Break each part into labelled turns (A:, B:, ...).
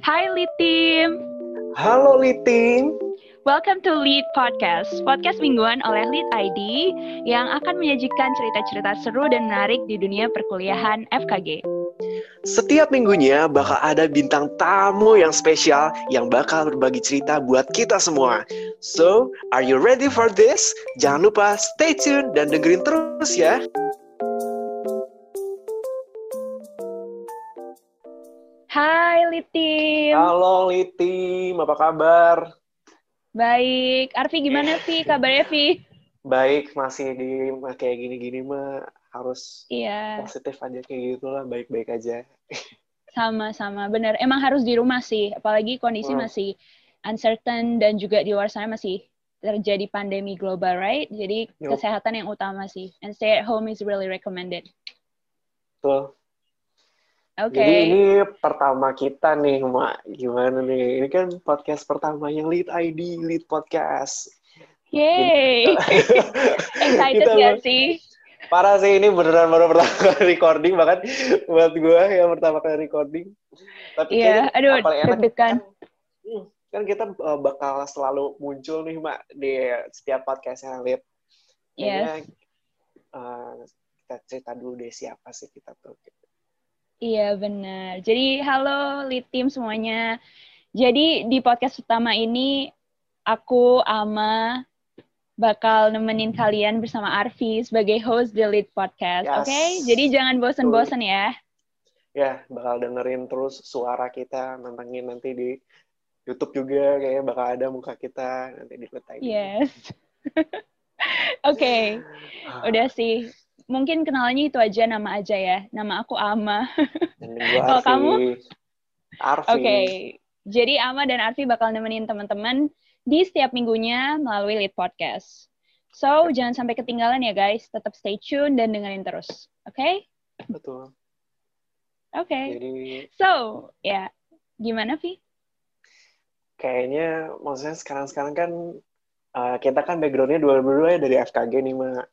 A: Hai Lead Team.
B: Halo Lead Team.
A: Welcome to Lead Podcast, podcast mingguan oleh Lead ID yang akan menyajikan cerita-cerita seru dan menarik di dunia perkuliahan FKG.
B: Setiap minggunya bakal ada bintang tamu yang spesial yang bakal berbagi cerita buat kita semua. So, are you ready for this? Jangan lupa stay tune dan dengerin terus ya.
A: Hai Team.
B: Halo Team, apa kabar?
A: Baik. Arfi gimana Vi? Kabarnya Vi?
B: Baik, masih di kayak gini-gini mah harus
A: Iya.
B: positif aja kayak gitu lah, baik-baik aja.
A: Sama-sama. Bener. Emang harus di rumah sih. Apalagi kondisi
B: Hmm.
A: masih uncertain dan juga di luar sana masih terjadi pandemi global, right? Jadi
B: Yup.
A: kesehatan yang utama sih. And stay at home is really recommended.
B: Tuh.
A: Oke.
B: Jadi ini pertama kita nih, Mak. Gimana nih? Ini kan podcast pertama yang Lead ID, Lead Podcast.
A: Yay! Excited
B: Kita
A: gak sih?
B: Parah sih ini beneran baru pertama kali recording bahkan buat gue yang pertama kali recording. Tapi
A: Iya,
B: kayaknya
A: aduh,
B: enak
A: deg-degan.
B: kan, hmm, kan kita uh, bakal selalu muncul nih mak di setiap podcast yang lihat.
A: Yes.
B: uh, kita cerita dulu deh siapa sih kita tuh.
A: Iya, benar. Jadi, halo lead team semuanya. Jadi, di podcast pertama ini, aku, Ama, bakal nemenin kalian bersama Arfi sebagai host The Lead Podcast.
B: Yes.
A: Oke? Jadi, jangan bosen-bosen ya.
B: Ya bakal dengerin terus suara kita nantangin nanti di YouTube juga kayaknya bakal ada muka kita nanti di.
A: Yes. Oke,
B: Ah,
A: udah sih. Mungkin kenalannya itu aja, nama aja ya. Nama aku Ama. Kalau kamu?
B: Arfi.
A: Oke, jadi Ama dan Arfi bakal nemenin teman-teman di setiap minggunya melalui Lead Podcast. So, jangan sampai ketinggalan ya guys. Tetap stay tune dan dengerin terus. Oke?
B: Betul.
A: Oke.
B: Jadi
A: So, ya. Gimana, Vi?
B: kayaknya maksudnya sekarang-sekarang kan uh, kita kan backgroundnya dua-dua ya dari FKG nih Mak.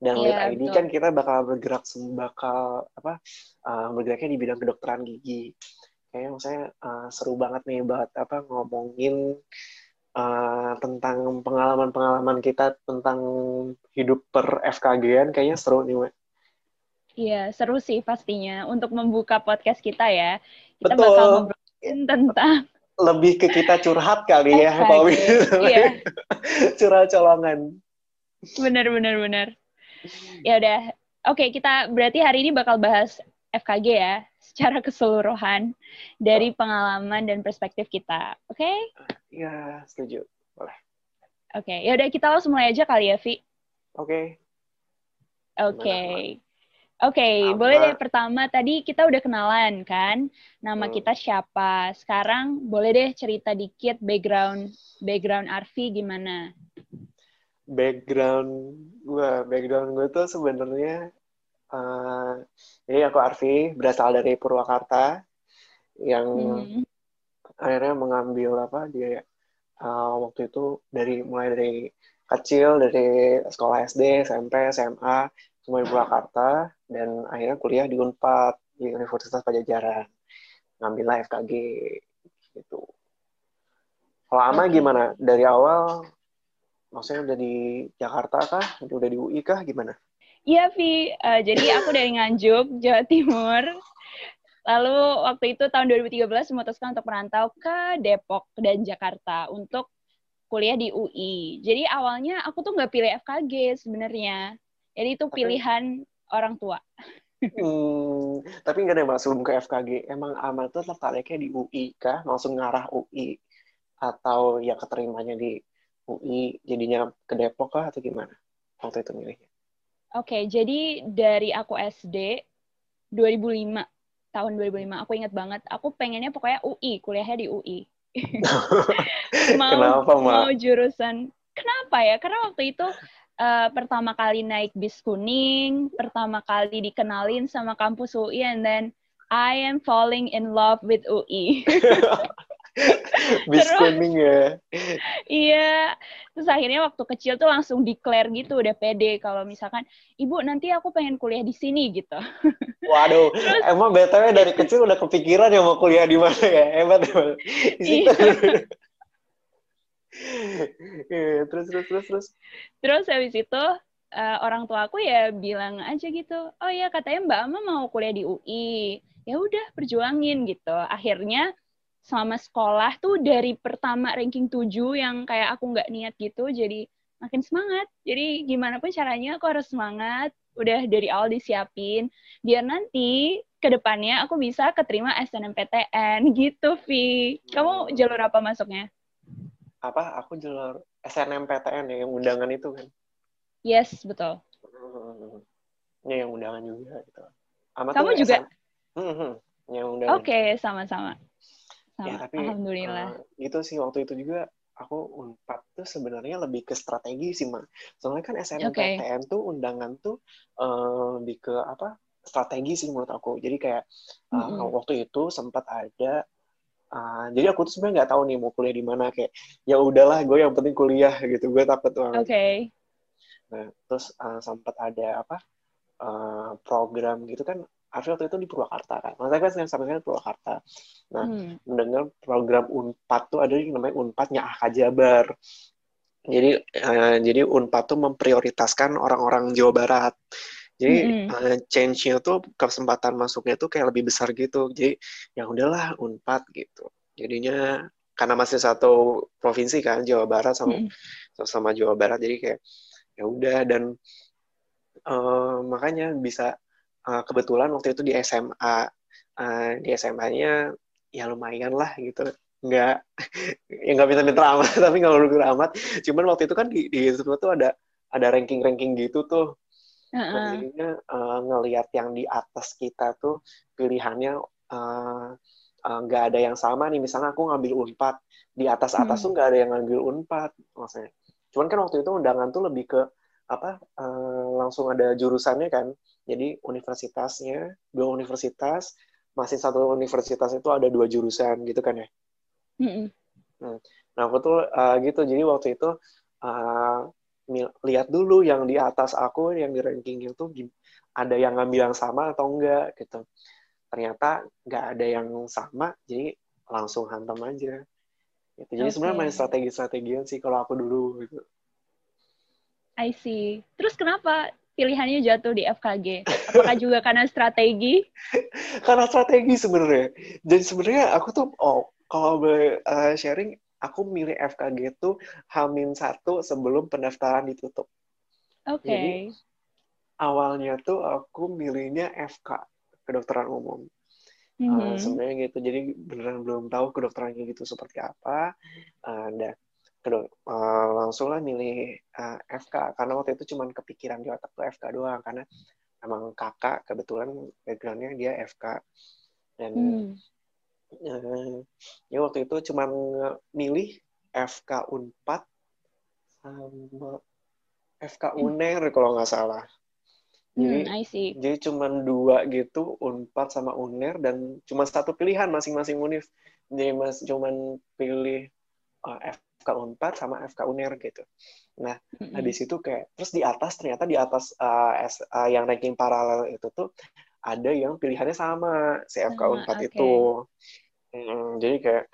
B: Dan
A: Iya,
B: Lead ID
A: betul.
B: kan kita bakal bergerak bakal apa uh, bergeraknya di bidang kedokteran gigi. Kayaknya maksudnya uh, seru banget nih buat apa ngomongin uh, tentang pengalaman-pengalaman kita tentang hidup per FKG-an kayaknya seru nih Mak.
A: Iya, seru sih pastinya. Untuk membuka podcast kita ya. Kita
B: Betul.
A: bakal ngobrolin tentang
B: Lebih ke kita curhat kali ya. Pak.
A: Iya.
B: curhat colongan.
A: bener, bener, bener. Ya udah. Oke, kita berarti hari ini bakal bahas FKG ya. Secara keseluruhan. Dari pengalaman dan perspektif kita. Oke?
B: Iya, setuju.
A: Oke, ya udah kita langsung mulai aja kali ya, Vi.
B: Oke.
A: Oke.
B: Gimana,
A: Oke,
B: Sama.
A: boleh deh pertama tadi kita udah kenalan kan, nama
B: Hmm.
A: kita siapa. Sekarang boleh deh cerita dikit background background Arfi gimana?
B: Background gue background gue tuh sebenarnya eh, jadi aku Arfi berasal dari Purwakarta yang
A: Hmm.
B: akhirnya mengambil apa dia eh, waktu itu dari mulai dari kecil dari sekolah SD SMP SMA semua di Purwakarta dan akhirnya kuliah di Unpad di Universitas Pajajaran. Ngambillah FKG gitu. Kalau Ama gimana? Dari awal maksudnya udah di Jakarta kah udah di UI kah gimana
A: Iya, Vi. Eh, jadi aku dari Nganjuk, Jawa Timur. Lalu waktu itu tahun 2013 memutuskan untuk merantau ke Depok dan Jakarta untuk kuliah di UI. Jadi awalnya aku tuh nggak pilih FKG sebenarnya. Jadi itu
B: Tapi-
A: pilihan orang tua.
B: Hmm, tapi nggak ada yang sebelum ke FKG. Emang Amal tuh tertariknya di UI kah? Langsung ngarah UI? Atau ya keterimanya di UI, jadinya ke Depok kah? Atau gimana? Waktu itu milihnya.
A: Oke, jadi dari aku SD 2005, tahun 2005, aku ingat banget, aku pengennya pokoknya UI, kuliahnya di UI. mau
B: Kenapa, Mak?
A: mau jurusan kenapa ya? Karena waktu itu eh, pertama kali naik bis kuning, pertama kali dikenalin sama kampus UI, and then I am falling in love with UI.
B: bis kuning ya.
A: Iya. Terus akhirnya waktu kecil tuh langsung declare gitu udah pede kalau misalkan ibu nanti aku pengen kuliah di sini gitu.
B: Waduh terus, emang btw dari kecil udah kepikiran ya mau kuliah di mana ya? Hebat di situ. Iya. Iya, terus terus terus terus.
A: Terus habis itu uh, orang tua aku ya bilang aja gitu oh ya katanya mbak Ama mau kuliah di UI ya udah perjuangin gitu. Akhirnya selama sekolah tuh dari pertama ranking 7 yang kayak aku nggak niat gitu jadi makin semangat. Jadi gimana pun caranya aku harus semangat udah dari awal disiapin. Biar nanti ke depannya aku bisa keterima SNMPTN gitu Vi. Kamu jalur apa masuknya?
B: Apa? Aku jalur SNMPTN ya yang undangan itu kan?
A: Yes betul.
B: Ya yang undangan juga gitu.
A: Ama kamu juga?
B: Hmm, yang undangan.
A: Oke okay, sama-sama
B: ya tapi alhamdulillah uh, gitu sih waktu itu juga aku unpad tuh sebenarnya lebih ke strategi sih mak soalnya kan SNMPTN okay. tuh undangan tuh uh, lebih ke apa strategi sih menurut aku jadi kayak uh, mm -hmm. waktu itu sempat ada Uh, jadi aku tuh sebenarnya nggak tahu nih mau kuliah di mana kayak ya udahlah gue yang penting kuliah gitu gue takut banget.
A: Oke. Okay.
B: Nah terus uh, sempat ada apa uh, program gitu kan Arfi waktu itu di Purwakarta kan. Maksudnya kan sampai sekarang Purwakarta. Nah hmm. mendengar program Unpad tuh ada yang namanya Unpadnya Ah Jabar. Jadi uh, jadi Unpad tuh memprioritaskan orang-orang Jawa Barat. Jadi mm -hmm. uh, change-nya tuh kesempatan masuknya tuh kayak lebih besar gitu. Jadi ya udahlah Unpad gitu. Jadinya karena masih satu provinsi kan Jawa Barat sama mm -hmm. sama Jawa Barat jadi kayak ya udah dan uh, makanya bisa uh, kebetulan waktu itu di SMA uh, di SMA-nya ya lumayan lah gitu nggak ya nggak bisa pinter amat tapi nggak pinter amat cuman waktu itu kan di di itu tuh ada ada ranking ranking gitu tuh Uh-uh. Jadinya uh, ngelihat yang di atas kita tuh pilihannya nggak uh, uh, ada yang sama nih. Misalnya aku ngambil unpad di atas atas hmm. tuh nggak ada yang ngambil unpad maksudnya. Cuman kan waktu itu undangan tuh lebih ke apa uh, langsung ada jurusannya kan. Jadi universitasnya dua universitas masih satu universitas itu ada dua jurusan gitu kan ya. Mm-hmm. Nah aku tuh uh, gitu. Jadi waktu itu uh, lihat dulu yang di atas aku yang di ranking itu ada yang ngambil yang sama atau enggak gitu ternyata nggak ada yang sama jadi langsung hantam aja gitu. jadi okay. sebenarnya main strategi-strategian sih kalau aku dulu gitu
A: I see terus kenapa pilihannya jatuh di FKG apakah juga karena strategi
B: karena strategi sebenarnya jadi sebenarnya aku tuh oh kalau boleh uh, sharing aku milih FKG itu Hamin satu sebelum pendaftaran ditutup.
A: Oke. Okay. Jadi
B: awalnya tuh aku milihnya FK kedokteran umum. Mm-hmm. Uh, sebenarnya gitu. Jadi beneran belum tahu kedokterannya gitu seperti apa. Uh, dan kedok uh, langsung lah milih uh, FK karena waktu itu cuma kepikiran di otak tuh FK doang karena emang kakak kebetulan backgroundnya dia FK dan mm ya waktu itu cuma milih FK Unpad sama FK UNER kalau nggak salah.
A: Jadi, hmm, I see.
B: jadi cuma dua gitu, Unpad sama UNER dan cuma satu pilihan masing-masing univ. Jadi mas cuma pilih uh, FK Unpad sama FK UNER gitu. Nah, mm-hmm. habis itu kayak terus di atas ternyata di atas uh, S, uh, yang ranking paralel itu tuh ada yang pilihannya sama CFK uh, Unpad okay. itu. Hmm, jadi kayak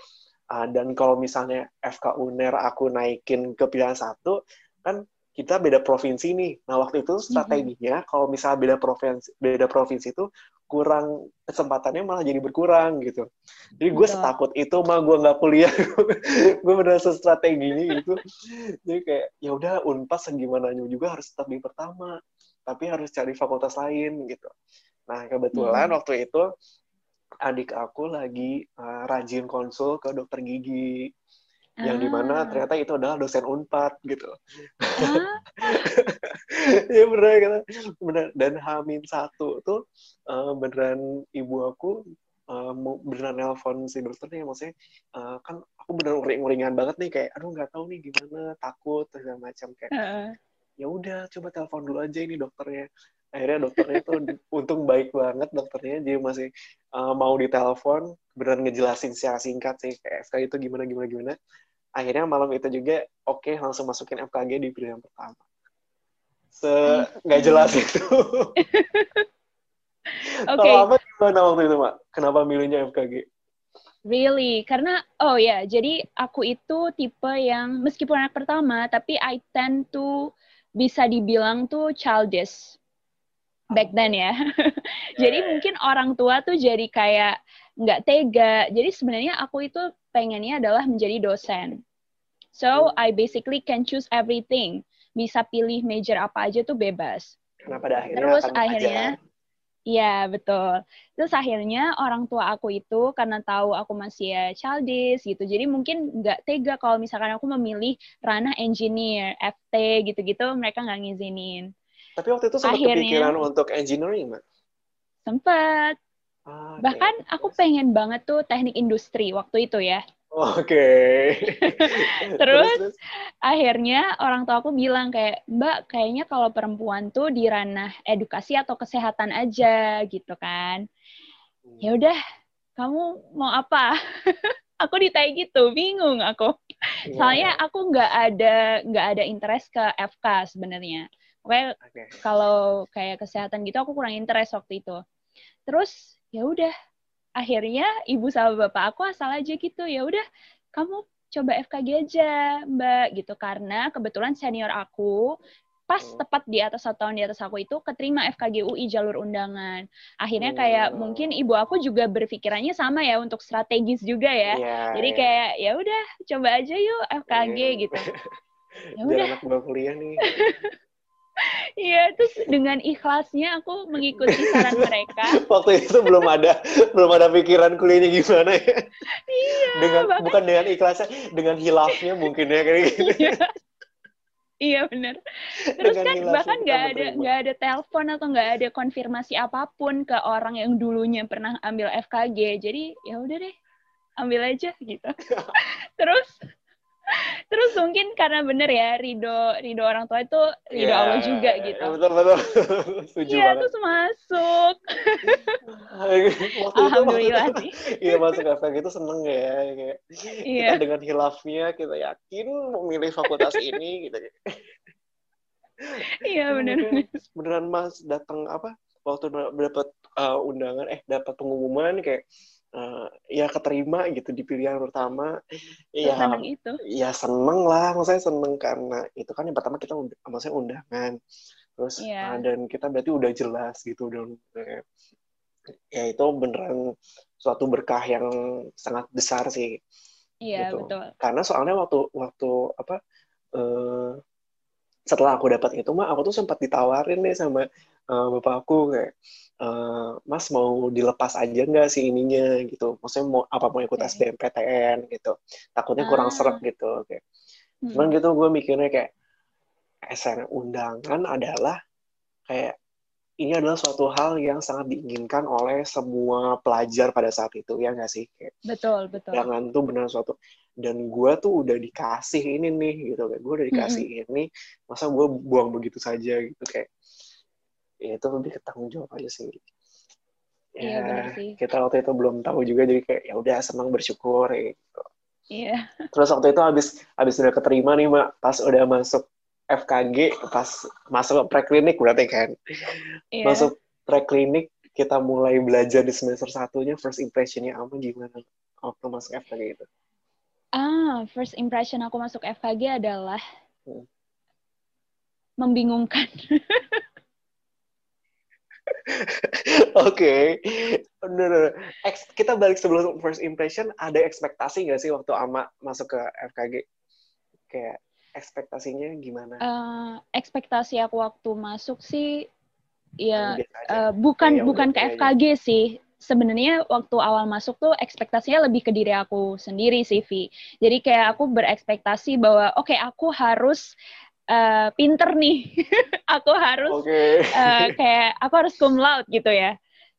B: uh, dan kalau misalnya FK UNER aku naikin ke pilihan satu kan kita beda provinsi nih. Nah waktu itu strateginya mm-hmm. kalau misalnya beda provinsi beda provinsi itu kurang kesempatannya malah jadi berkurang gitu. Jadi gue setakut itu mah gue nggak kuliah, gue benar strateginya gitu. Jadi kayak ya udah unpas segimana juga harus tetap di pertama, tapi harus cari fakultas lain gitu. Nah kebetulan hmm. waktu itu adik aku lagi uh, rajin konsul ke dokter gigi yang di mana ah. ternyata itu adalah dosen unpad gitu ah. ya bener gitu bener dan Hamin satu tuh uh, beneran ibu aku uh, beneran nelpon si dokternya maksudnya uh, kan aku beneran uring-uringan banget nih kayak aduh nggak tahu nih gimana takut segala macam kayak uh. ya udah coba telepon dulu aja ini dokternya akhirnya dokternya tuh untung baik banget dokternya dia masih uh, mau ditelepon beneran ngejelasin secara singkat sih kayak itu gimana gimana gimana akhirnya malam itu juga oke okay, langsung masukin FKG di pilihan pertama se nggak jelas itu Oke. Okay. Gimana waktu itu, Mak? Kenapa milihnya FKG?
A: Really, karena oh ya, yeah, jadi aku itu tipe yang meskipun anak pertama, tapi I tend to bisa dibilang tuh childish back then ya. jadi mungkin orang tua tuh jadi kayak nggak tega. Jadi sebenarnya aku itu pengennya adalah menjadi dosen. So I basically can choose everything. Bisa pilih major apa aja tuh bebas.
B: Kenapa pada akhirnya
A: Terus akhirnya Iya, betul. Terus akhirnya orang tua aku itu karena tahu aku masih ya childish gitu, jadi mungkin nggak tega kalau misalkan aku memilih ranah engineer, FT gitu-gitu, mereka nggak ngizinin.
B: Tapi waktu itu sempat akhirnya, kepikiran untuk engineering, Mbak?
A: Sempat. Ah, Bahkan aku pengen banget tuh teknik industri waktu itu ya.
B: Oke. Okay.
A: terus, terus, akhirnya orang tua aku bilang kayak Mbak kayaknya kalau perempuan tuh di ranah edukasi atau kesehatan aja gitu kan. Hmm. Ya udah, kamu mau apa? aku ditanya gitu, bingung aku. Yeah. Soalnya aku nggak ada nggak ada interest ke FK sebenarnya. Oke, okay. kalau kayak kesehatan gitu aku kurang interest waktu itu. Terus ya udah akhirnya ibu sama bapak aku asal aja gitu ya udah kamu coba FKG aja mbak gitu karena kebetulan senior aku pas hmm. tepat di atas satu tahun di atas aku itu keterima FKG UI jalur undangan. Akhirnya kayak hmm. mungkin ibu aku juga berpikirannya sama ya untuk strategis juga ya. Yeah, Jadi yeah. kayak ya udah coba aja yuk FKG yeah. gitu.
B: Ya udah. anak kuliah nih.
A: Iya, terus dengan ikhlasnya aku mengikuti saran mereka.
B: Waktu itu belum ada belum ada pikiran kuliahnya gimana ya.
A: Iya.
B: Dengan bahkan, bukan dengan ikhlasnya, dengan hilafnya mungkin ya kayak gitu.
A: Iya. Iya benar. Terus dengan kan bahkan nggak ada nggak ada telepon atau nggak ada konfirmasi apa pun ke orang yang dulunya pernah ambil FKG. Jadi ya udah deh, ambil aja gitu. Terus Terus mungkin karena bener ya Rido Rido orang tua itu Rido yeah, Allah juga gitu.
B: Betul betul. Iya
A: terus masuk. Alhamdulillah sih.
B: Iya masuk FK gitu seneng ya kayak yeah. kita dengan hilafnya kita yakin memilih fakultas ini gitu.
A: Iya benar.
B: Beneran Mas datang apa waktu dapat uh, undangan eh dapat pengumuman kayak uh, ya keterima gitu di pilihan pertama. Ya
A: seneng itu.
B: ya seneng lah maksudnya seneng karena itu kan yang pertama kita maksudnya undangan. Terus yeah. uh, dan kita berarti udah jelas gitu dan ya itu beneran suatu berkah yang sangat besar sih.
A: Iya gitu. betul.
B: Karena soalnya waktu waktu apa uh, setelah aku dapat itu mah aku tuh sempat ditawarin nih sama uh, bapak aku kayak uh, Mas mau dilepas aja nggak sih ininya? Gitu. Maksudnya mau apa mau ikut okay. SBMPTN gitu. Takutnya kurang ah. seret gitu kayak hmm. cuman gitu gue mikirnya kayak SN undangan adalah kayak ini adalah suatu hal yang sangat diinginkan oleh semua pelajar pada saat itu ya nggak sih? Kayak
A: betul betul.
B: jangan tuh benar suatu dan gue tuh udah dikasih ini nih gitu. Kayak gue udah dikasih mm -hmm. ini masa gue buang begitu saja? Gitu. Kayak ya itu lebih ke tanggung jawab aja sih
A: iya, ya sih.
B: kita waktu itu belum tahu juga jadi kayak ya udah senang bersyukur gitu
A: iya
B: terus waktu itu habis habis udah keterima nih mak pas udah masuk FKG pas masuk preklinik berarti kan iya. masuk preklinik kita mulai belajar di semester satunya first impressionnya apa gimana waktu masuk FKG itu
A: ah first impression aku masuk FKG adalah hmm. membingungkan
B: Oke, okay. kita balik sebelum first impression, ada ekspektasi nggak sih waktu Ama masuk ke FKG? Kayak ekspektasinya gimana?
A: Uh, ekspektasi aku waktu masuk sih, ya uh, bukan ya, bukan ke FKG aja. sih. Sebenarnya waktu awal masuk tuh ekspektasinya lebih ke diri aku sendiri sih, Vi. Jadi kayak aku berekspektasi bahwa oke okay, aku harus uh, pinter nih, aku harus okay. uh, eh, kayak aku harus cum laude gitu ya.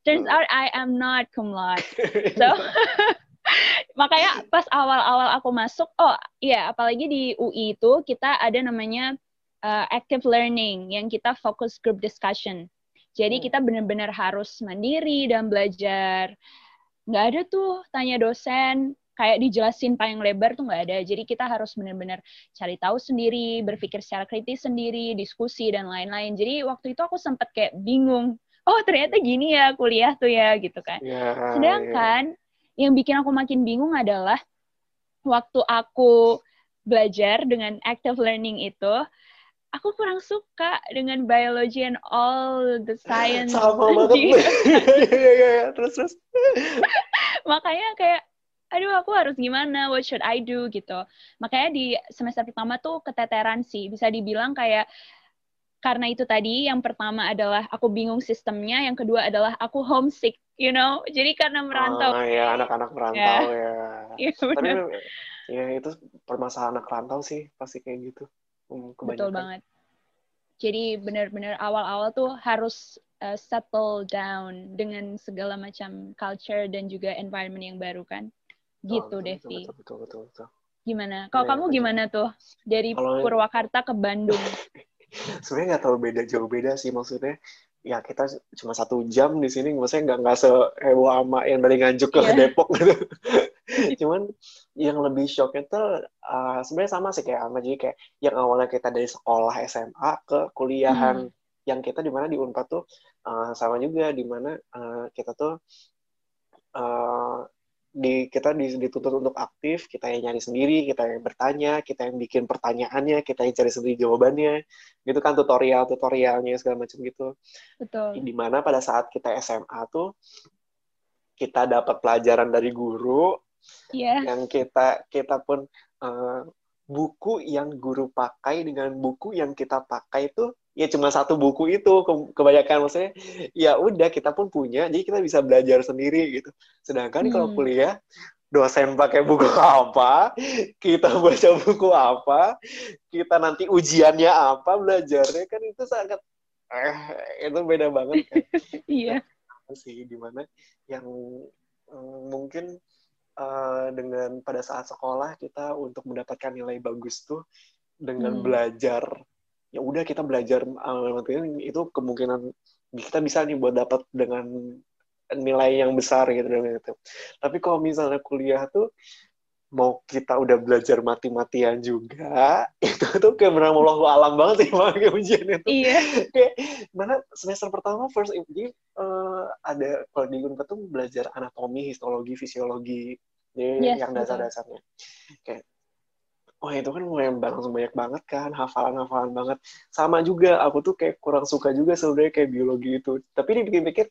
A: Turns hmm. out I am not cum laude. So makanya pas awal-awal aku masuk, oh iya apalagi di UI itu kita ada namanya uh, active learning yang kita fokus group discussion. Jadi kita benar-benar harus mandiri dan belajar. Nggak ada tuh tanya dosen, kayak dijelasin panjang lebar tuh nggak ada. Jadi kita harus benar-benar cari tahu sendiri, berpikir secara kritis sendiri, diskusi dan lain-lain. Jadi waktu itu aku sempat kayak bingung. Oh ternyata gini ya kuliah tuh ya gitu kan.
B: Ya,
A: Sedangkan ya. yang bikin aku makin bingung adalah waktu aku belajar dengan active learning itu, aku kurang suka dengan biology and all the science.
B: Sama banget. Iya, iya, iya. Terus, terus.
A: Makanya kayak, aduh aku harus gimana, what should I do gitu. Makanya di semester pertama tuh keteteran sih, bisa dibilang kayak karena itu tadi yang pertama adalah aku bingung sistemnya, yang kedua adalah aku homesick, you know. Jadi karena merantau.
B: Ah, ya anak-anak merantau ya. ya.
A: Iya, Tapi
B: ya itu permasalahan anak rantau sih pasti kayak gitu.
A: Hmm, Betul banget. Jadi benar-benar awal-awal tuh harus uh, settle down dengan segala macam culture dan juga environment yang baru kan. Gitu, oh, Devi.
B: Betul, betul, betul, betul.
A: Gimana? Kalau ya, kamu betul. gimana tuh? Dari Kalo... Purwakarta ke Bandung.
B: Sebenarnya nggak terlalu beda, jauh beda sih maksudnya. Ya kita cuma satu jam di sini, maksudnya nggak nggak seheboh ama yang dari Nganjuk ke yeah. Depok gitu. Cuman yang lebih shocknya tuh uh, sebenarnya sama sih kayak sama jadi kayak yang awalnya kita dari sekolah SMA ke kuliahan hmm. yang kita di mana di Unpad tuh uh, sama juga di mana uh, kita tuh uh, di kita dituntut untuk aktif, kita yang nyari sendiri, kita yang bertanya, kita yang bikin pertanyaannya, kita yang cari sendiri jawabannya, gitu kan tutorial tutorialnya segala macam gitu.
A: Betul.
B: Di mana pada saat kita SMA tuh kita dapat pelajaran dari guru,
A: yeah.
B: yang kita kita pun uh, buku yang guru pakai dengan buku yang kita pakai tuh ya cuma satu buku itu ke kebanyakan maksudnya ya udah kita pun punya jadi kita bisa belajar sendiri gitu sedangkan hmm. kalau kuliah dosen pakai buku apa kita baca buku apa kita nanti ujiannya apa belajarnya kan itu sangat eh itu beda banget kan
A: iya
B: sih di mana yang mm, mungkin uh, dengan pada saat sekolah kita untuk mendapatkan nilai bagus tuh dengan hmm. belajar ya udah kita belajar uh, itu kemungkinan kita bisa nih buat dapat dengan nilai yang besar gitu gitu. Tapi kalau misalnya kuliah tuh mau kita udah belajar mati-matian juga itu tuh kayak benar Allah alam banget sih kayak ujian itu.
A: Iya.
B: Kayak mana semester pertama first jadi uh, ada kalau di Unpad tuh belajar anatomi histologi fisiologi jadi yes, yang dasar-dasarnya. Kayak wah itu kan lumayan langsung banyak banget kan hafalan-hafalan banget. Sama juga aku tuh kayak kurang suka juga sebenarnya kayak biologi itu. Tapi dipikir-pikir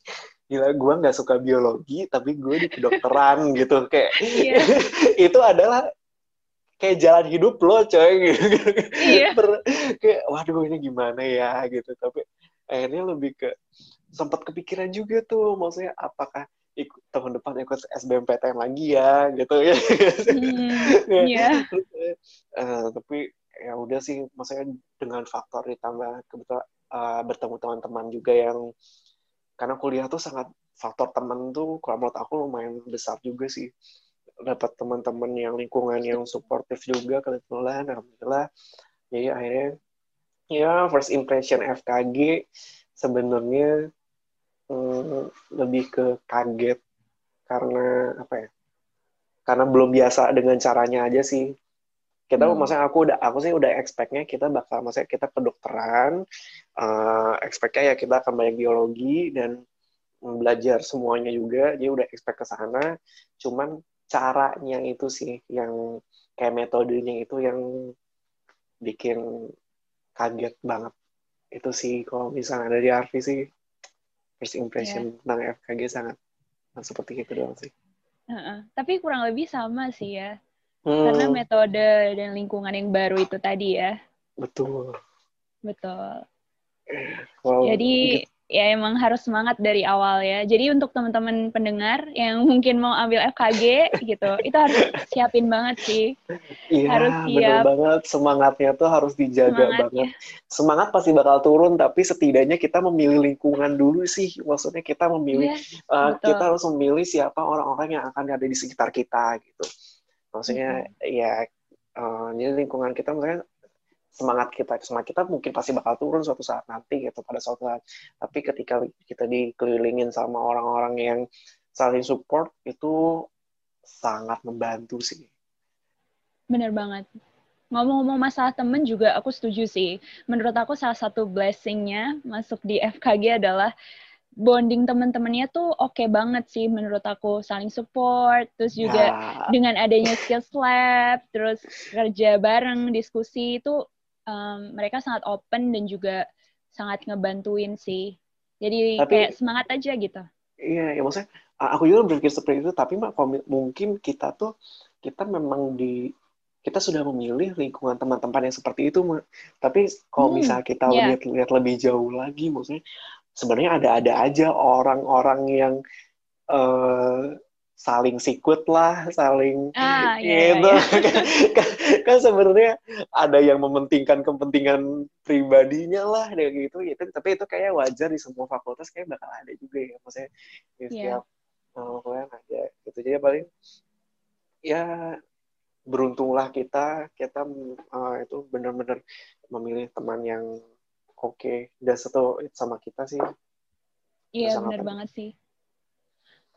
B: gila gue nggak suka biologi tapi gue di kedokteran gitu kayak yeah. itu adalah kayak jalan hidup lo coy. Gitu
A: yeah.
B: kayak waduh ini gimana ya? Gitu. Tapi akhirnya lebih ke sempat kepikiran juga tuh maksudnya apakah ikut tahun depan ikut SBMPTN lagi ya gitu ya.
A: Hmm, yeah.
B: uh, tapi ya udah sih maksudnya dengan faktor ditambah kebetulan uh, bertemu teman-teman juga yang karena kuliah tuh sangat faktor teman tuh kalau menurut aku lumayan besar juga sih dapat teman-teman yang lingkungan yang suportif juga kebetulan alhamdulillah jadi akhirnya ya first impression FKG sebenarnya Hmm, lebih ke kaget karena apa ya? Karena belum biasa dengan caranya aja sih. Kita hmm. maksudnya aku udah aku sih udah expect-nya kita bakal maksudnya kita kedokteran, uh, expect-nya ya kita akan banyak biologi dan belajar semuanya juga. Jadi udah expect ke sana. Cuman caranya itu sih yang kayak metodenya itu yang bikin kaget banget. Itu sih kalau misalnya dari Arfi sih first impression yeah. tentang FKG sangat seperti itu doang sih.
A: Uh-uh. Tapi kurang lebih sama sih ya. Hmm. Karena metode dan lingkungan yang baru itu tadi ya.
B: Betul.
A: Betul. Wow. Jadi ya emang harus semangat dari awal ya. Jadi untuk teman-teman pendengar yang mungkin mau ambil FKG gitu, itu harus siapin banget sih.
B: Iya, harus siap. bener banget. Semangatnya tuh harus dijaga Semangat, banget. Ya. Semangat pasti bakal turun, tapi setidaknya kita memilih lingkungan dulu sih. Maksudnya kita memilih, ya, uh, kita harus memilih siapa orang-orang yang akan ada di sekitar kita gitu. Maksudnya hmm. ya, uh, jadi lingkungan kita maksudnya semangat kita semangat kita mungkin pasti bakal turun suatu saat nanti gitu pada suatu saat. Tapi ketika kita dikelilingin sama orang-orang yang saling support itu sangat membantu sih.
A: Bener banget. Ngomong-ngomong masalah temen juga aku setuju sih. Menurut aku salah satu blessingnya masuk di FKG adalah bonding teman-temannya tuh oke okay banget sih menurut aku. Saling support terus juga ya. dengan adanya skills lab terus kerja bareng diskusi itu um, mereka sangat open dan juga sangat ngebantuin sih. Jadi tapi, kayak semangat aja gitu.
B: Iya ya maksudnya aku juga berpikir seperti itu tapi mak mungkin kita tuh kita memang di kita sudah memilih lingkungan teman-teman yang seperti itu tapi kalau hmm, misalnya kita yeah. lihat lihat lebih jauh lagi maksudnya sebenarnya ada-ada aja orang-orang yang uh, saling sikut lah, saling ah, iya, gitu. Iya, iya. kan, kan sebenarnya ada yang mementingkan kepentingan pribadinya lah kayak gitu. Itu tapi itu kayak wajar di semua fakultas kayak bakal ada juga ya. Maksudnya di setiap yeah. ada gitu. Jadi paling ya beruntunglah kita kita uh, itu benar-benar memilih teman yang oke okay. dan satu sama kita sih
A: iya benar banget sih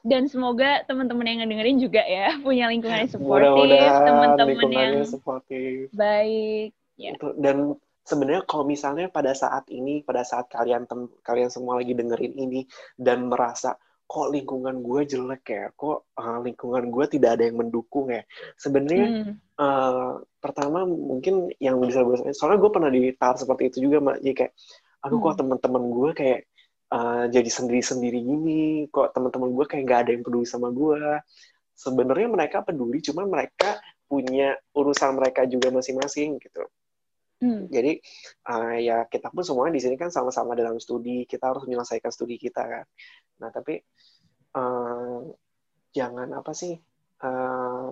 A: dan semoga teman-teman yang ngedengerin juga ya punya lingkungan yang supportif teman-teman yang supportif baik
B: ya. dan sebenarnya kalau misalnya pada saat ini pada saat kalian tem kalian semua lagi dengerin ini dan merasa kok lingkungan gue jelek ya, kok uh, lingkungan gue tidak ada yang mendukung ya. Sebenarnya hmm. uh, pertama mungkin yang bisa gue soalnya gue pernah di tahap seperti itu juga, mak. Jadi kayak, aduh hmm. kok teman-teman gue kayak uh, jadi sendiri-sendiri gini, kok teman-teman gue kayak nggak ada yang peduli sama gue. Sebenarnya mereka peduli, cuman mereka punya urusan mereka juga masing-masing gitu. Hmm. Jadi uh, ya kita pun semuanya di sini kan sama-sama dalam studi, kita harus menyelesaikan studi kita kan. Nah tapi uh, jangan apa sih uh,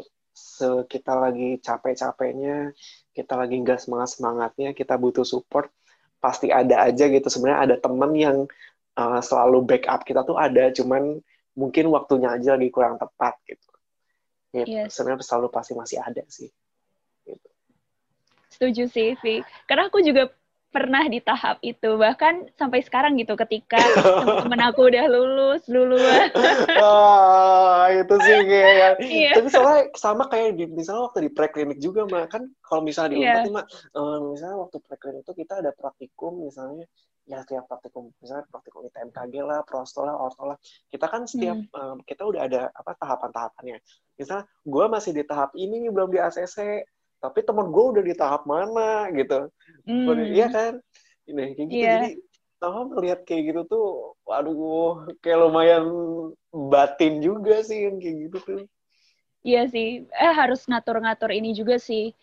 B: kita lagi capek-capeknya, kita lagi nggak semangat-semangatnya, kita butuh support, pasti ada aja gitu. Sebenarnya ada temen yang uh, selalu backup kita tuh ada, cuman mungkin waktunya aja lagi kurang tepat gitu. Ya, yes. Sebenarnya selalu pasti masih ada sih
A: setuju sih, Vi. Karena aku juga pernah di tahap itu bahkan sampai sekarang gitu ketika temen aku udah lulus duluan
B: ah itu sih kayak iya. tapi soalnya sama kayak di misalnya waktu di preklinik juga mah kan kalau misalnya di yeah. mah uh, misalnya waktu preklinik itu kita ada praktikum misalnya ya setiap praktikum misalnya praktikum ITMKG lah, prosto lah, orto lah kita kan setiap hmm. um, kita udah ada apa tahapan-tahapannya. Misalnya gue masih di tahap ini nih belum di ACC tapi teman gue udah di tahap mana gitu. Mm. iya kan? Ini kayak gitu. Yeah. jadi tahu melihat kayak gitu tuh waduh kayak lumayan batin juga sih yang kayak gitu tuh.
A: Iya sih. Eh harus ngatur-ngatur ini juga sih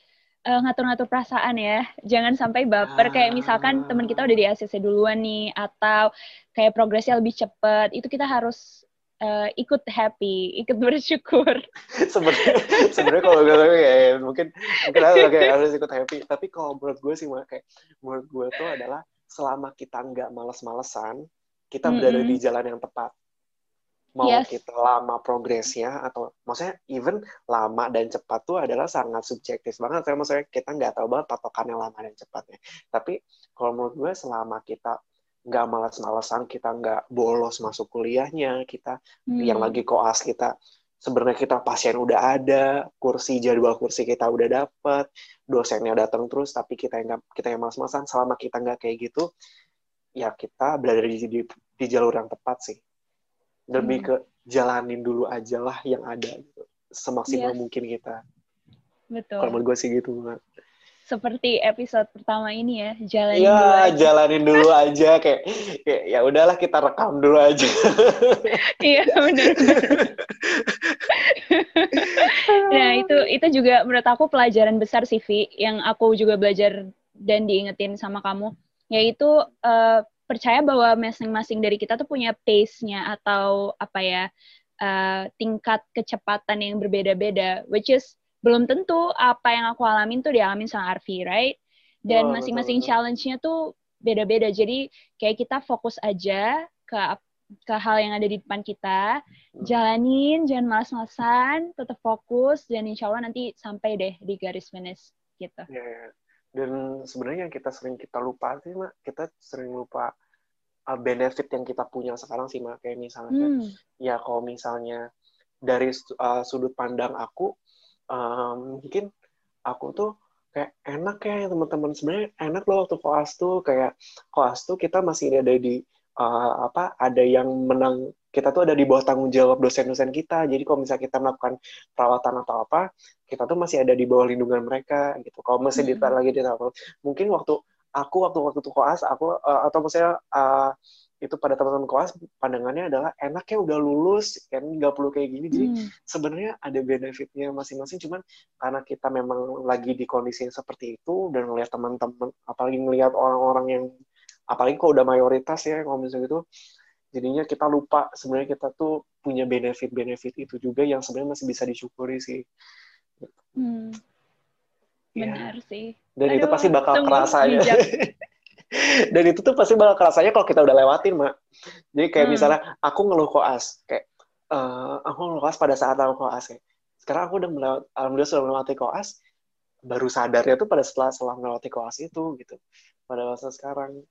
A: uh, ngatur-ngatur perasaan ya. Jangan sampai baper kayak misalkan teman kita udah di ACC duluan nih atau kayak progresnya lebih cepat. Itu kita harus uh, ikut happy, ikut bersyukur.
B: sebenarnya sebenarnya kalau gue kayak mungkin mungkin kayak harus ikut happy. Tapi kalau menurut gue sih kayak menurut gue tuh adalah selama kita nggak males-malesan, kita mm -hmm. berada di jalan yang tepat. Mau yes. kita lama progresnya atau maksudnya even lama dan cepat tuh adalah sangat subjektif banget. Saya maksudnya kita nggak tahu banget patokannya lama dan cepatnya. Tapi kalau menurut gue selama kita nggak malas-malasan kita nggak bolos masuk kuliahnya kita hmm. yang lagi koas kita sebenarnya kita pasien udah ada kursi jadwal kursi kita udah dapet dosennya datang terus tapi kita yang gak, kita yang malas-malasan selama kita nggak kayak gitu ya kita berada di, di, di jalur yang tepat sih lebih hmm. ke jalanin dulu aja lah yang ada gitu. semaksimal yes. mungkin kita
A: betul
B: kalau menurut gue sih gitu
A: seperti episode pertama ini ya jalanin
B: ya, dulu aja. jalanin dulu aja kayak, kayak ya udahlah kita rekam dulu aja
A: iya benar nah itu itu juga menurut aku pelajaran besar sih Vi yang aku juga belajar dan diingetin sama kamu yaitu uh, percaya bahwa masing-masing dari kita tuh punya pace-nya atau apa ya uh, tingkat kecepatan yang berbeda-beda which is belum tentu apa yang aku alamin tuh dialamin sama Arfi, right? Dan masing-masing oh, challenge-nya tuh beda-beda. Jadi kayak kita fokus aja ke ke hal yang ada di depan kita, jalanin, jangan malas-malasan, tetap fokus, dan insya Allah nanti sampai deh di garis finish gitu.
B: Ya, ya. Dan sebenarnya yang kita sering kita lupa sih mak kita sering lupa uh, benefit yang kita punya sekarang sih mak. Kayak misalnya hmm. ya kalau misalnya dari uh, sudut pandang aku um, mungkin aku tuh kayak enak ya teman-teman. Sebenarnya enak loh waktu koas tuh. Kayak koas tuh kita masih ada di uh, apa ada yang menang kita tuh ada di bawah tanggung jawab dosen-dosen kita. Jadi kalau misalnya kita melakukan perawatan atau apa, kita tuh masih ada di bawah lindungan mereka gitu. Kalau masih hmm. ditaruh lagi di mungkin waktu aku waktu waktu itu koas aku uh, atau misalnya uh, itu pada teman-teman koas pandangannya adalah enaknya udah lulus kan nggak perlu kayak gini jadi hmm. sebenarnya ada benefitnya masing-masing cuman karena kita memang lagi di kondisi yang seperti itu dan ngelihat teman-teman apalagi ngelihat orang-orang yang apalagi kalau udah mayoritas ya kalau misalnya gitu jadinya kita lupa sebenarnya kita tuh punya benefit-benefit itu juga yang sebenarnya masih bisa disyukuri sih.
A: Hmm. Ya. Benar sih.
B: Dan Aduh, itu pasti bakal kerasa ya. Dan itu tuh pasti bakal kerasanya kalau kita udah lewatin, Mak. Jadi kayak hmm. misalnya aku ngeluh koas, kayak uh, aku ngeluh koas pada saat aku koas kayak sekarang aku udah melewati, alhamdulillah sudah melewati koas, baru sadarnya tuh pada setelah setelah melewati koas itu gitu. Pada masa sekarang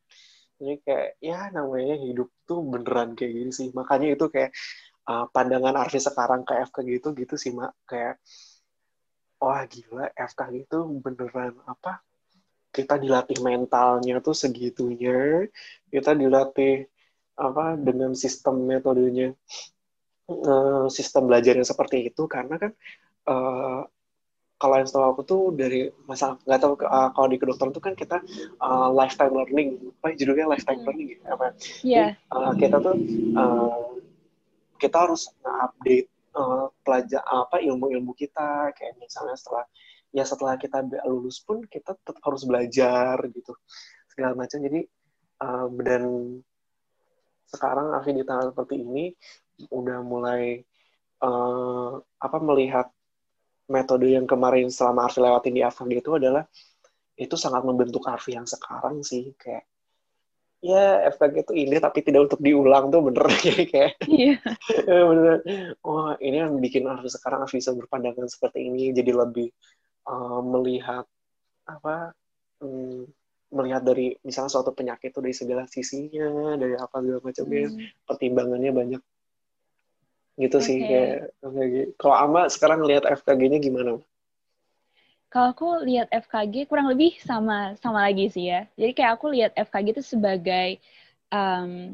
B: jadi kayak ya namanya hidup tuh beneran kayak gini sih. Makanya itu kayak uh, pandangan Arfi sekarang ke FK gitu gitu sih mak. Kayak wah gila FK gitu beneran apa kita dilatih mentalnya tuh segitunya kita dilatih apa dengan sistem metodenya uh, sistem belajarnya seperti itu. Karena kan uh, kalau yang setahu aku tuh dari masa nggak tahu uh, kalau di kedokteran tuh kan kita uh, lifetime learning. Apa judulnya lifetime hmm. learning gitu apa
A: yeah.
B: uh, kita tuh uh, kita harus update uh, pelajar apa ilmu-ilmu kita. Kayak misalnya setelah ya setelah kita lulus pun kita tetap harus belajar gitu. Segala macam. Jadi uh, dan sekarang Afi di seperti ini udah mulai uh, apa melihat metode yang kemarin selama Arfi lewatin di Afang itu adalah itu sangat membentuk Arfi yang sekarang sih kayak ya FKG itu ini tapi tidak untuk diulang tuh bener kayak yeah. bener wah ini yang bikin Arfi sekarang Arfi bisa berpandangan seperti ini jadi lebih uh, melihat apa um, melihat dari misalnya suatu penyakit itu dari segala sisinya dari apa segala macamnya hmm. pertimbangannya banyak gitu okay. sih kayak kalau Ama sekarang lihat FKG-nya gimana?
A: Kalau aku lihat FKG kurang lebih sama sama lagi sih ya. Jadi kayak aku lihat FKG itu sebagai um,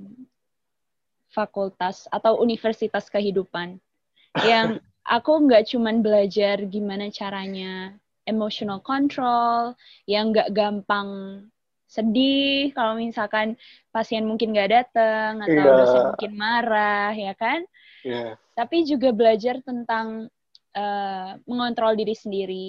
A: fakultas atau universitas kehidupan yang aku nggak cuman belajar gimana caranya emotional control, yang nggak gampang sedih kalau misalkan pasien mungkin nggak datang atau yeah. dosen mungkin marah ya kan yeah. tapi juga belajar tentang uh, mengontrol diri sendiri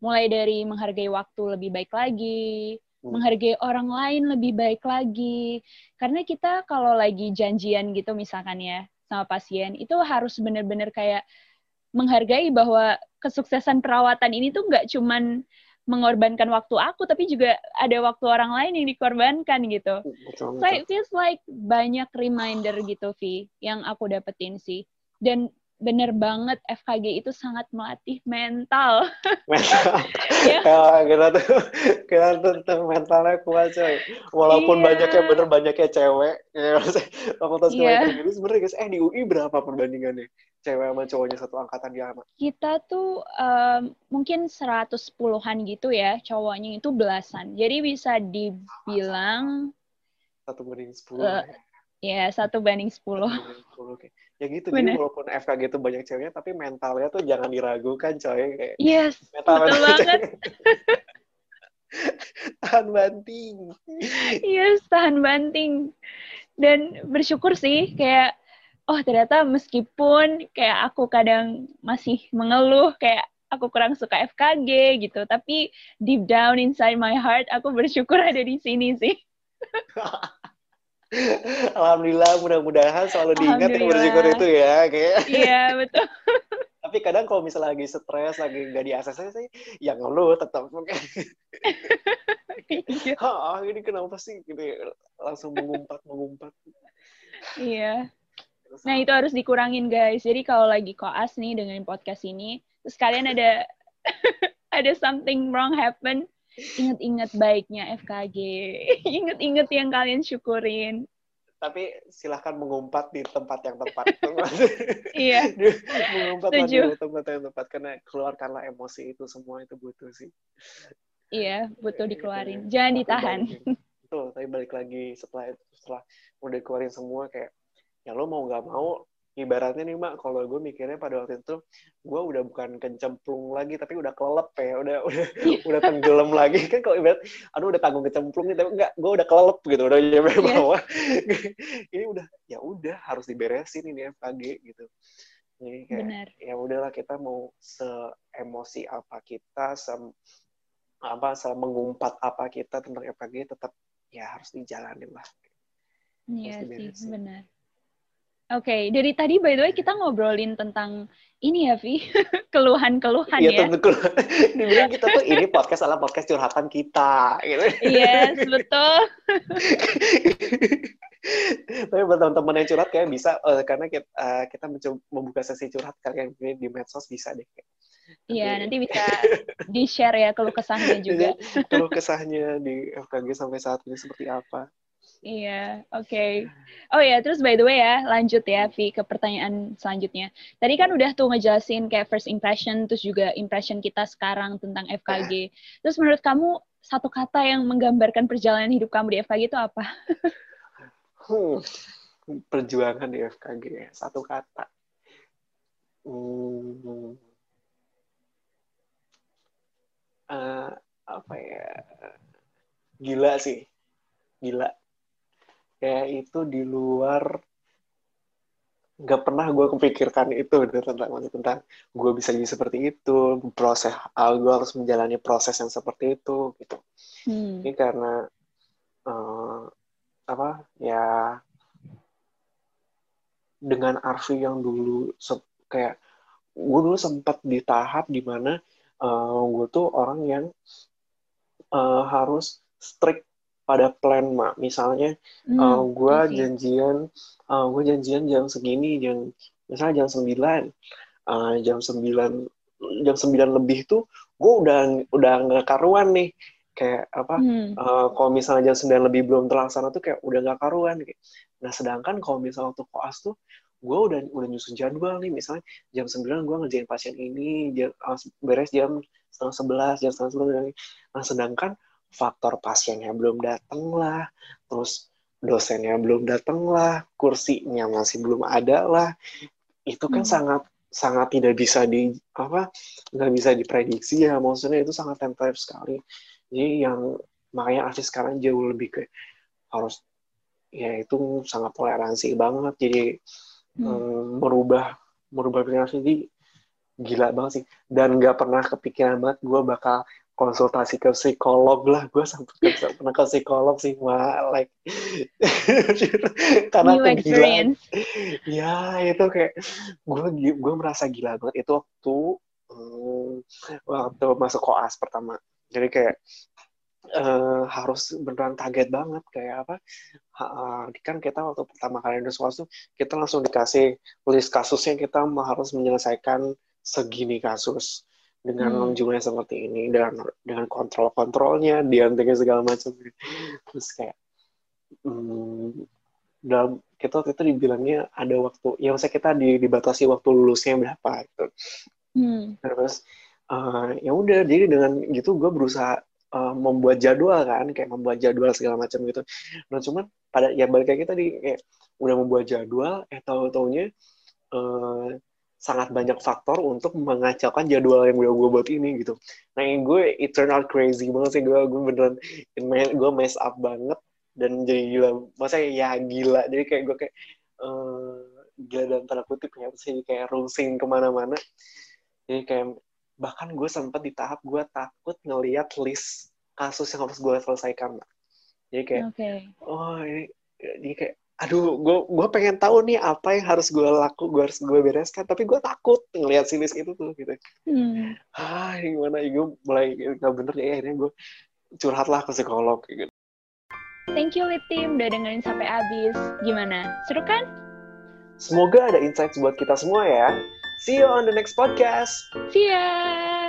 A: mulai dari menghargai waktu lebih baik lagi hmm. menghargai orang lain lebih baik lagi karena kita kalau lagi janjian gitu misalkan ya sama pasien itu harus benar-benar kayak menghargai bahwa kesuksesan perawatan ini tuh nggak cuman mengorbankan waktu aku tapi juga ada waktu orang lain yang dikorbankan gitu. Betul, betul. So it feels like banyak reminder gitu Vi yang aku dapetin sih. Dan bener banget FKG itu sangat melatih mental.
B: Mental. ya. ya, kita tuh kita tuh mentalnya kuat coy. Walaupun yeah. banyaknya bener banyaknya cewek. Ya, fakultas yeah. ini sebenarnya guys, eh di UI berapa perbandingannya? Cewek sama cowoknya satu angkatan di anak?
A: Kita tuh um, mungkin seratus puluhan gitu ya, cowoknya itu belasan. Jadi bisa dibilang
B: satu banding sepuluh. Uh,
A: ya, satu banding sepuluh.
B: Oke. Ya gitu Bener. jadi walaupun FKG itu banyak ceweknya tapi mentalnya tuh jangan diragukan coy. Kayak
A: yes mental betul banget.
B: tahan banting.
A: Yes tahan banting. Dan bersyukur sih kayak oh ternyata meskipun kayak aku kadang masih mengeluh kayak aku kurang suka FKG gitu tapi deep down inside my heart aku bersyukur ada di sini sih
B: Alhamdulillah, mudah-mudahan selalu diingat yang bersyukur itu ya, kayak.
A: Iya betul.
B: Tapi kadang kalau misalnya lagi stres, lagi nggak di ACC sih, ya ngeluh tetap. iya. Ah, ini kenapa sih? Gitu ya. langsung mengumpat, mengumpat.
A: Iya. Nah itu harus dikurangin guys. Jadi kalau lagi koas nih dengan podcast ini, terus kalian ada ada something wrong happen, inget-inget baiknya FKG, inget-inget yang kalian syukurin.
B: Tapi silahkan mengumpat di tempat yang tepat.
A: iya.
B: mengumpat di tempat yang tepat karena keluarkanlah emosi itu semua itu butuh sih.
A: Iya, butuh dikeluarin. Jangan ditahan.
B: Betul, tapi balik lagi setelah setelah udah dikeluarin semua kayak ya lo mau nggak mau ibaratnya nih mak kalau gue mikirnya pada waktu itu gue udah bukan kencemplung lagi tapi udah kelelep ya udah udah udah tenggelam lagi kan kalau ibarat aduh udah tanggung kecemplung nih tapi enggak gue udah kelelep gitu udah nyampe yeah. bawah ini udah ya udah harus diberesin ini FKG gitu jadi kayak Benar. ya udahlah kita mau se emosi apa kita se apa se mengumpat apa kita tentang FKG tetap ya harus dijalanin lah
A: Iya sih, benar. Oke, okay. dari tadi by the way kita ngobrolin tentang ini ya, Vi, keluhan-keluhan
B: ya.
A: Iya,
B: tentu keluhan. Dibilang kita tuh ini podcast adalah podcast curhatan kita, gitu.
A: Yes, betul.
B: Tapi buat teman-teman yang curhat kayak bisa, uh, karena kita, uh, kita mencoba membuka sesi curhat kalian di medsos bisa deh.
A: Iya, nanti bisa di-share ya keluh kesahnya juga.
B: keluh kesahnya di FKG sampai saat ini seperti apa.
A: Iya, oke. Okay. Oh ya, terus by the way ya, lanjut ya, Vi, ke pertanyaan selanjutnya. Tadi kan udah tuh ngejelasin kayak first impression, terus juga impression kita sekarang tentang FKG. Terus menurut kamu, satu kata yang menggambarkan perjalanan hidup kamu di FKG itu apa?
B: hmm, perjuangan di FKG, satu kata. Hmm, uh, apa ya? Gila sih, gila kayak itu di luar nggak pernah gue kepikirkan itu tentang tentang gue bisa jadi seperti itu proses uh, gue harus menjalani proses yang seperti itu gitu hmm. ini karena uh, apa ya dengan Arfi yang dulu kayak gue dulu sempat di tahap di mana uh, gue tuh orang yang uh, harus strict pada plan mak misalnya hmm, uh, eh, gue okay. janjian uh, eh, gue janjian jam segini jam misalnya jam sembilan uh, jam sembilan jam sembilan lebih tuh gue udah udah nggak karuan nih kayak apa hmm. uh, kalau misalnya jam sembilan lebih belum terlaksana tuh kayak udah nggak karuan gitu. nah sedangkan kalau misalnya waktu koas tuh gue udah udah nyusun jadwal nih misalnya jam sembilan gue ngerjain pasien ini jam, beres jam setengah sebelas jam setengah sebelas nah sedangkan faktor pasiennya belum datang lah, terus dosennya belum datang lah, kursinya masih belum ada lah, itu kan hmm. sangat sangat tidak bisa di apa nggak bisa diprediksi ya maksudnya itu sangat tentatif sekali jadi yang makanya artis sekarang jauh lebih ke harus ya itu sangat toleransi banget jadi hmm. um, merubah merubah pikiran jadi gila banget sih dan nggak pernah kepikiran banget gue bakal konsultasi ke psikolog lah. Gue sampai pernah ke psikolog sih mah like karena New gila. ya itu kayak gue gue merasa gila banget. Itu waktu um, waktu masuk koas pertama. Jadi kayak uh, harus beneran kaget banget. Kayak apa? Uh, kan kita waktu pertama kali di koas tuh kita langsung dikasih list kasusnya kita harus menyelesaikan segini kasus dengan hmm. jumlahnya seperti ini dengan dengan kontrol kontrolnya di antaranya segala macam terus kayak hmm, dalam kita waktu itu dibilangnya ada waktu ya masa kita di, dibatasi waktu lulusnya berapa gitu hmm. terus uh, ya udah jadi dengan gitu gue berusaha uh, membuat jadwal kan kayak membuat jadwal segala macam gitu nah cuman pada ya balik lagi tadi kayak udah membuat jadwal eh tahu taunya uh, sangat banyak faktor untuk mengacaukan jadwal yang gue, gue buat ini gitu. Nah yang gue it turn out crazy banget sih gue gue beneran gue mess up banget dan jadi gila. Masa ya gila jadi kayak gue kayak uh, gila dalam tanda kutip ya sih kayak rusing ke mana-mana. Jadi kayak bahkan gue sempat di tahap gue takut ngelihat list kasus yang harus gue selesaikan. Jadi kayak okay. oh ini jadi kayak aduh gue gue pengen tahu nih apa yang harus gue laku gue harus gue bereskan. Tapi gue takut ngelihat sinis itu tuh gitu. Hmm. ah gimana? Ya gue mulai nggak bener ya akhirnya gue curhatlah ke psikolog gitu.
A: Thank you Lit Team udah dengerin sampai habis. Gimana? Seru kan?
B: Semoga ada insight buat kita semua ya. See you on the next podcast.
A: See ya